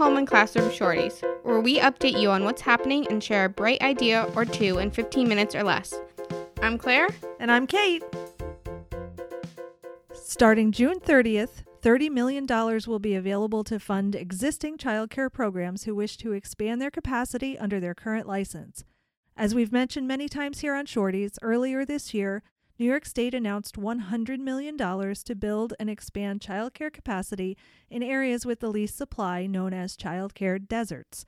Home and Classroom Shorties, where we update you on what's happening and share a bright idea or two in 15 minutes or less. I'm Claire. And I'm Kate. Starting June 30th, $30 million will be available to fund existing childcare programs who wish to expand their capacity under their current license. As we've mentioned many times here on Shorties, earlier this year, New York State announced $100 million to build and expand childcare capacity in areas with the least supply, known as childcare deserts.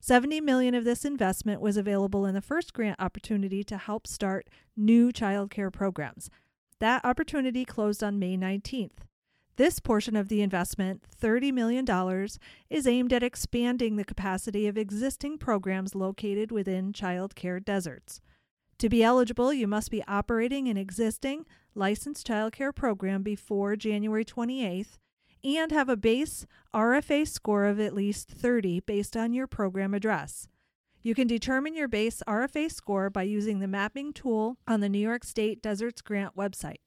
70 million of this investment was available in the first grant opportunity to help start new childcare programs. That opportunity closed on May 19th. This portion of the investment, $30 million, is aimed at expanding the capacity of existing programs located within childcare deserts. To be eligible, you must be operating an existing licensed childcare program before January 28th and have a base RFA score of at least 30 based on your program address. You can determine your base RFA score by using the mapping tool on the New York State Deserts Grant website.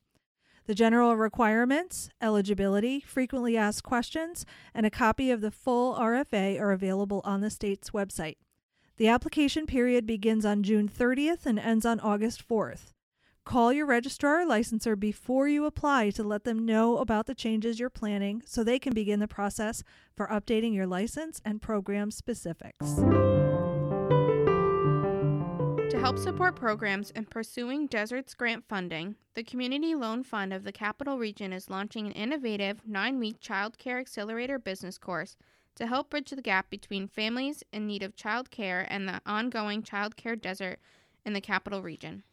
The general requirements, eligibility, frequently asked questions, and a copy of the full RFA are available on the state's website. The application period begins on June 30th and ends on August 4th. Call your registrar or licensor before you apply to let them know about the changes you're planning so they can begin the process for updating your license and program specifics. To help support programs in pursuing Deserts grant funding, the Community Loan Fund of the Capital Region is launching an innovative nine week child care accelerator business course to help bridge the gap between families in need of child care and the ongoing child care desert in the capital region.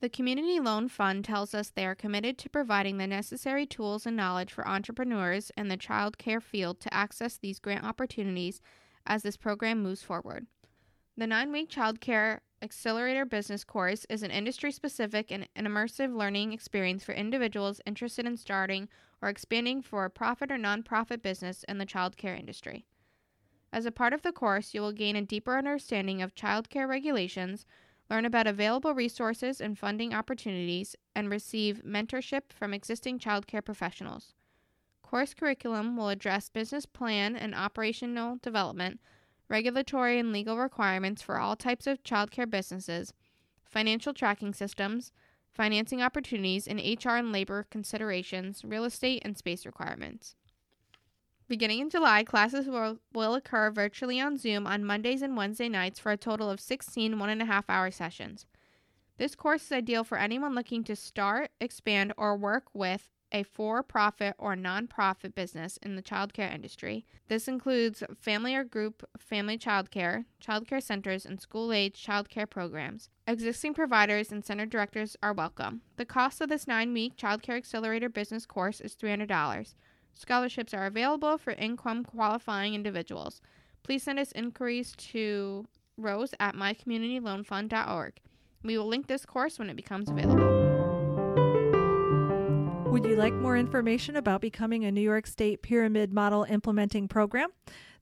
The Community Loan Fund tells us they are committed to providing the necessary tools and knowledge for entrepreneurs in the child care field to access these grant opportunities as this program moves forward. The nine week child care Accelerator Business course is an industry specific and an immersive learning experience for individuals interested in starting or expanding for a profit or nonprofit business in the childcare industry. As a part of the course, you will gain a deeper understanding of childcare regulations, learn about available resources and funding opportunities, and receive mentorship from existing childcare professionals. Course curriculum will address business plan and operational development regulatory and legal requirements for all types of childcare businesses, financial tracking systems, financing opportunities, and HR and labor considerations, real estate, and space requirements. Beginning in July, classes will, will occur virtually on Zoom on Mondays and Wednesday nights for a total of 16 one and a half hour sessions. This course is ideal for anyone looking to start, expand, or work with a for profit or non-profit business in the childcare industry. This includes family or group family childcare, childcare centers, and school age childcare programs. Existing providers and center directors are welcome. The cost of this nine week Childcare Accelerator business course is $300. Scholarships are available for income qualifying individuals. Please send us inquiries to rose at mycommunityloanfund.org. We will link this course when it becomes available. Would you like more information about becoming a New York State Pyramid Model Implementing Program?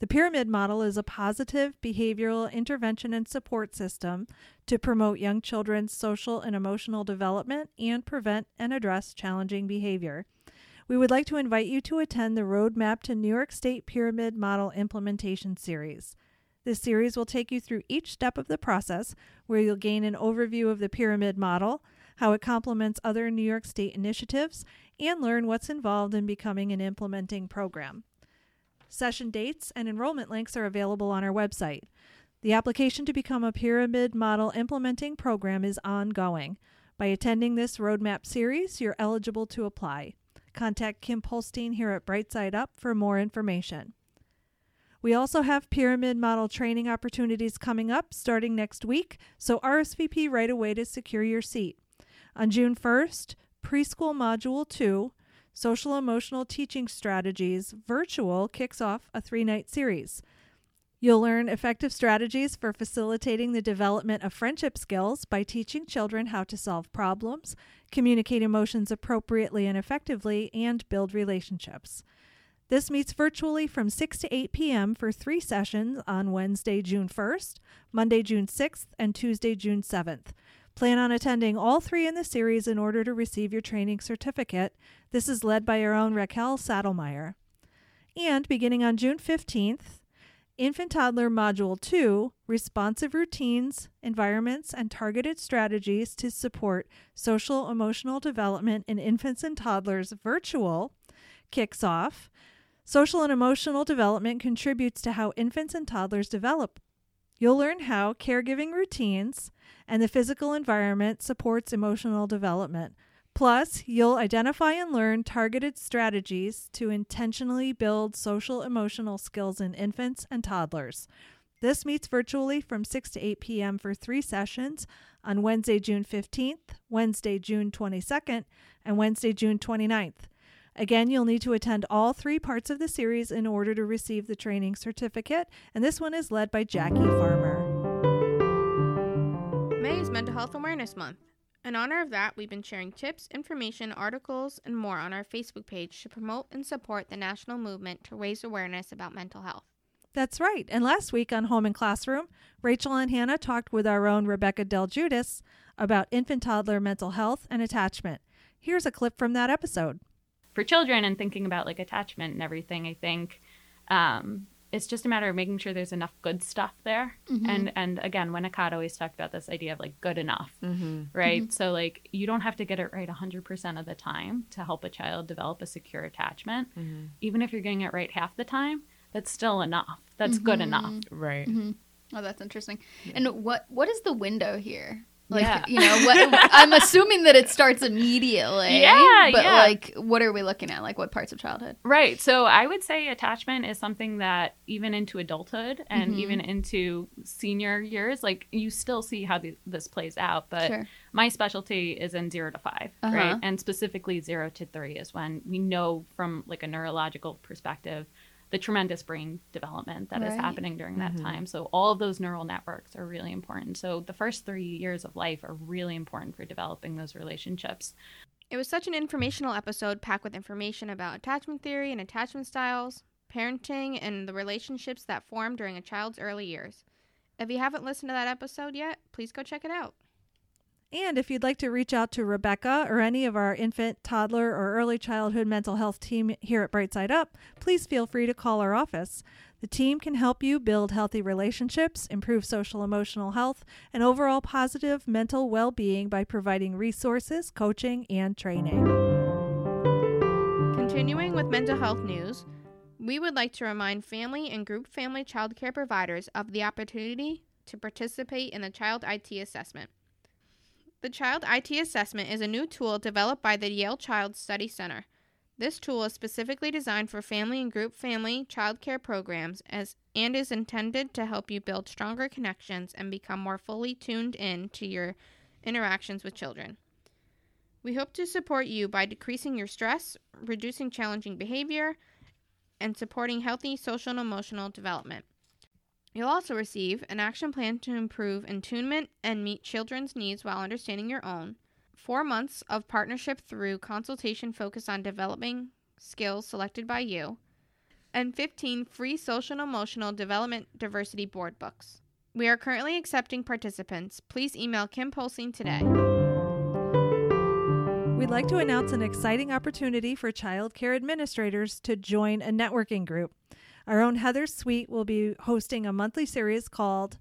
The Pyramid Model is a positive behavioral intervention and support system to promote young children's social and emotional development and prevent and address challenging behavior. We would like to invite you to attend the Roadmap to New York State Pyramid Model Implementation Series. This series will take you through each step of the process where you'll gain an overview of the pyramid model how it complements other New York State initiatives, and learn what's involved in becoming an implementing program. Session dates and enrollment links are available on our website. The application to become a Pyramid Model Implementing Program is ongoing. By attending this roadmap series, you're eligible to apply. Contact Kim Polstein here at Brightside Up for more information. We also have pyramid model training opportunities coming up starting next week, so RSVP right away to secure your seat. On June 1st, Preschool Module 2, Social Emotional Teaching Strategies Virtual kicks off a three night series. You'll learn effective strategies for facilitating the development of friendship skills by teaching children how to solve problems, communicate emotions appropriately and effectively, and build relationships. This meets virtually from 6 to 8 p.m. for three sessions on Wednesday, June 1st, Monday, June 6th, and Tuesday, June 7th. Plan on attending all three in the series in order to receive your training certificate. This is led by our own Raquel Saddlemeyer. And beginning on June 15th, Infant Toddler Module 2 Responsive Routines, Environments, and Targeted Strategies to Support Social Emotional Development in Infants and Toddlers Virtual kicks off. Social and emotional development contributes to how infants and toddlers develop. You'll learn how caregiving routines and the physical environment supports emotional development. Plus, you'll identify and learn targeted strategies to intentionally build social emotional skills in infants and toddlers. This meets virtually from 6 to 8 p.m. for three sessions on Wednesday, June 15th, Wednesday, June 22nd, and Wednesday, June 29th. Again, you'll need to attend all three parts of the series in order to receive the training certificate, and this one is led by Jackie Farmer. May is Mental Health Awareness Month. In honor of that, we've been sharing tips, information, articles, and more on our Facebook page to promote and support the national movement to raise awareness about mental health. That's right. And last week on Home and Classroom, Rachel and Hannah talked with our own Rebecca DelGiudice about infant toddler mental health and attachment. Here's a clip from that episode. For children and thinking about like attachment and everything, I think um, it's just a matter of making sure there's enough good stuff there. Mm-hmm. And and again, Winnicott always talked about this idea of like good enough, mm-hmm. right? Mm-hmm. So like you don't have to get it right 100% of the time to help a child develop a secure attachment. Mm-hmm. Even if you're getting it right half the time, that's still enough. That's good enough. Right. Oh, that's interesting. And what what is the window here? Like, Yeah. you know, what I'm assuming that it starts immediately. Yeah, But yeah. like what are we looking at? Like what parts of childhood? Right. So I would say attachment is something that even into adulthood and even into senior years, like you still see how the, this plays out. But Sure. my specialty is in zero to 5 Uh-huh. right? And specifically zero to three is when we know from like a neurological perspective the tremendous brain development that is Right. happening during that mm-hmm. time. So all of those neural networks are really important. So the first three years of life are really important for developing those relationships. It was such an informational episode packed with information about attachment theory and attachment styles, parenting, and the relationships that form during a child's early years. If you haven't listened to that episode yet, please go check it out. And if you'd like to reach out to Rebecca or any of our infant, toddler, or early childhood mental health team here at Brightside Up, please feel free to call our office. The team can help you build healthy relationships, improve social emotional health, and overall positive mental well being by providing resources, coaching, and training. Continuing with mental health news, we would like to remind family and group family child care providers of the opportunity to participate in the Child IT Assessment. The Child IT Assessment is a new tool developed by the Yale Child Study Center. This tool is specifically designed for family and group family child care programs as, and is intended to help you build stronger connections and become more fully tuned in to your interactions with children. We hope to support you by decreasing your stress, reducing challenging behavior, and supporting healthy social and emotional development. You'll also receive an action plan to improve attunement and meet children's needs while understanding your own, four months of partnership through consultation focused on developing skills selected by you, and 15 free social and emotional development diversity board books. We are currently accepting participants. Please email Kim Polstein today. We'd like to announce an exciting opportunity for child care administrators to join a networking group. Our own Heather Sweet will be hosting a monthly series called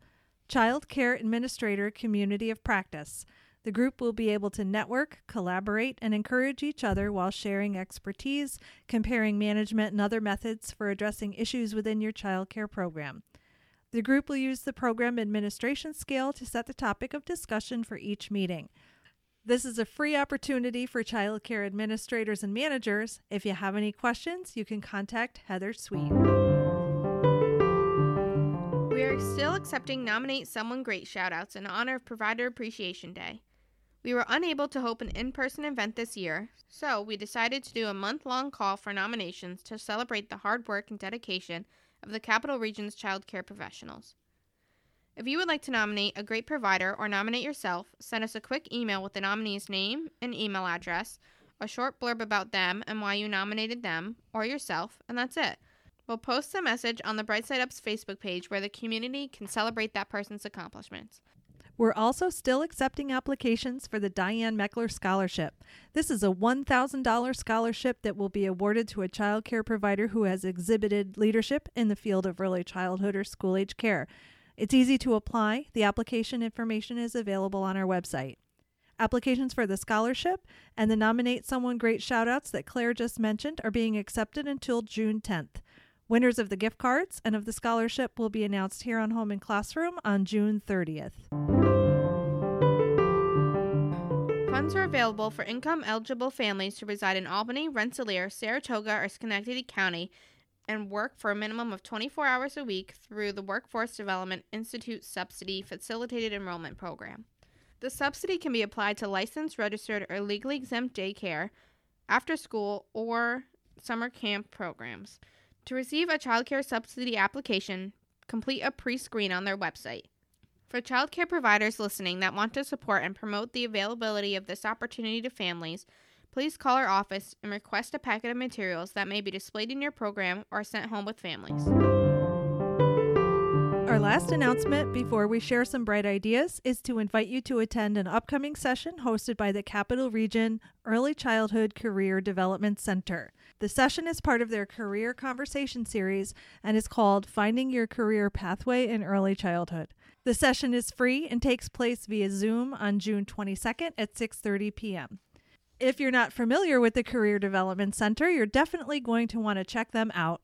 Child Care Administrator Community of Practice. The group will be able to network, collaborate, and encourage each other while sharing expertise, comparing management and other methods for addressing issues within your child care program. The group will use the program administration scale to set the topic of discussion for each meeting. This is a free opportunity for child care administrators and managers. If you have any questions, you can contact Heather Sweet. We are still accepting Nominate Someone Great shoutouts in honor of Provider Appreciation Day. We were unable to host an in person event this year, so we decided to do a month long call for nominations to celebrate the hard work and dedication of the Capital Region's child care professionals. If you would like to nominate a great provider or nominate yourself, send us a quick email with the nominee's name and email address, a short blurb about them and why you nominated them or yourself, and that's it. We'll post the message on the Brightside Up's Facebook page where the community can celebrate that person's accomplishments. We're also still accepting applications for the Diane Meckler Scholarship. This is a $1,000 scholarship that will be awarded to a child care provider who has exhibited leadership in the field of early childhood or school age care. It's easy to apply. The application information is available on our website. Applications for the scholarship and the Nominate Someone Great shoutouts that Claire just mentioned are being accepted until June 10th. Winners of the gift cards and of the scholarship will be announced here on Home and Classroom on June 30th. Funds are available for income eligible families to reside in Albany, Rensselaer, Saratoga, or Schenectady County and work for a minimum of 24 hours a week through the Workforce Development Institute Subsidy Facilitated Enrollment Program. The subsidy can be applied to licensed, registered, or legally exempt daycare, after school, or summer camp programs. To receive a childcare subsidy application, complete a pre screen on their website. For childcare providers listening that want to support and promote the availability of this opportunity to families, please call our office and request a packet of materials that may be displayed in your program or sent home with families. Our last announcement before we share some bright ideas is to invite you to attend an upcoming session hosted by the Capital Region Early Childhood Career Development Center. The session is part of their career conversation series and is called Finding Your Career Pathway in Early Childhood. The session is free and takes place via Zoom on June 22nd at 6:30 p.m. If you're not familiar with the Career Development Center, you're definitely going to want to check them out.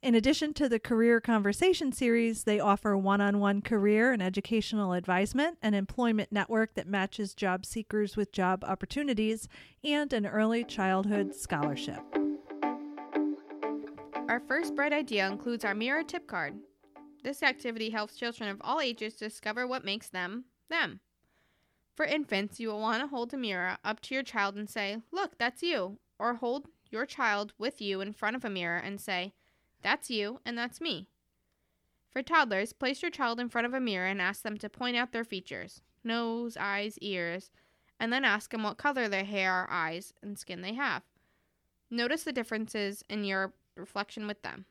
In addition to the Career Conversation series, they offer one on one career and educational advisement, an employment network that matches job seekers with job opportunities, and an early childhood scholarship. Our first bright idea includes our mirror tip card. This activity helps children of all ages discover what makes them them. For infants, you will want to hold a mirror up to your child and say, Look, that's you. Or hold your child with you in front of a mirror and say, That's you and that's me. For toddlers, place your child in front of a mirror and ask them to point out their features nose, eyes, ears and then ask them what color their hair, eyes, and skin they have. Notice the differences in your reflection with them.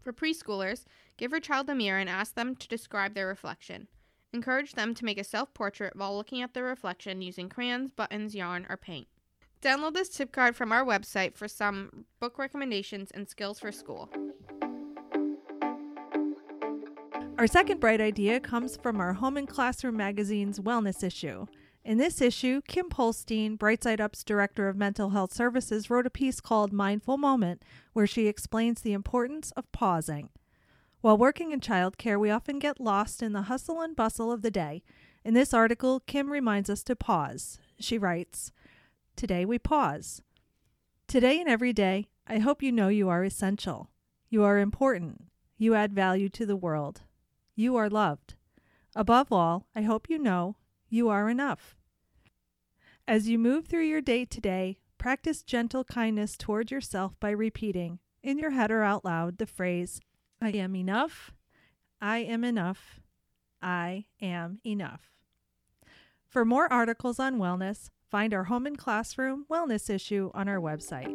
For preschoolers, give your child a mirror and ask them to describe their reflection. Encourage them to make a self portrait while looking at their reflection using crayons, buttons, yarn, or paint. Download this tip card from our website for some book recommendations and skills for school. Our second bright idea comes from our Home and Classroom magazine's wellness issue. In this issue, Kim Polstein, Brightside Up's Director of Mental Health Services, wrote a piece called Mindful Moment, where she explains the importance of pausing. While working in childcare, we often get lost in the hustle and bustle of the day. In this article, Kim reminds us to pause. She writes, Today we pause. Today and every day, I hope you know you are essential. You are important. You add value to the world. You are loved. Above all, I hope you know you are enough. As you move through your day today, practice gentle kindness toward yourself by repeating, in your head or out loud, the phrase, I am enough, I am enough, I am enough. For more articles on wellness, find our Home and Classroom Wellness issue on our website.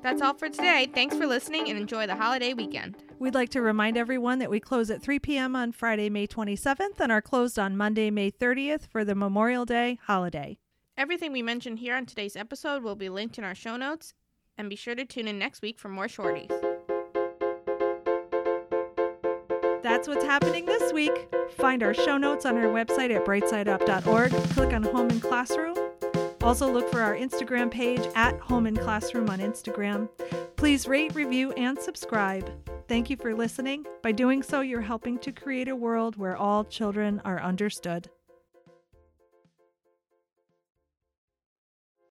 That's all for today. Thanks for listening and enjoy the holiday weekend. We'd like to remind everyone that we close at 3 p.m. on Friday, May 27th, and are closed on Monday, May 30th for the Memorial Day holiday. Everything we mentioned here on today's episode will be linked in our show notes, and be sure to tune in next week for more shorties. That's what's happening this week. Find our show notes on our website at brightsideup.org. Click on Home and Classroom. Also, look for our Instagram page at Home and Classroom on Instagram. Please rate, review, and subscribe. Thank you for listening. By doing so, you're helping to create a world where all children are understood.